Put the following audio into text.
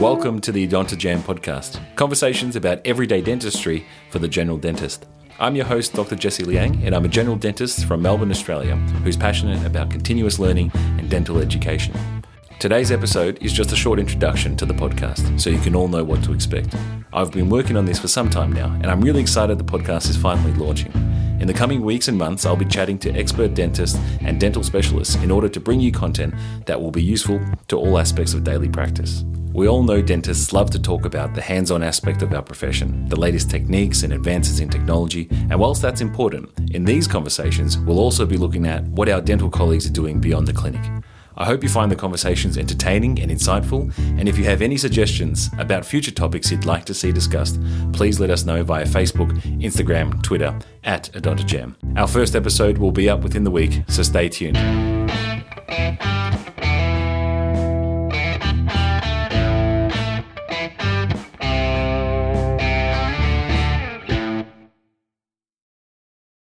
Welcome to the Odontojam podcast, conversations about everyday dentistry for the general dentist. I'm your host, Dr. Jesse Liang, and I'm a general dentist from Melbourne, Australia, who's passionate about continuous learning and dental education. Today's episode is just a short introduction to the podcast, so you can all know what to expect. I've been working on this for some time now, and I'm really excited the podcast is finally launching. In the coming weeks and months, I'll be chatting to expert dentists and dental specialists in order to bring you content that will be useful to all aspects of daily practice. We all know dentists love to talk about the hands on aspect of our profession, the latest techniques and advances in technology, and whilst that's important, in these conversations, we'll also be looking at what our dental colleagues are doing beyond the clinic. I hope you find the conversations entertaining and insightful. And if you have any suggestions about future topics you'd like to see discussed, please let us know via Facebook, Instagram, Twitter at Odontojam. Our first episode will be up within the week, so stay tuned.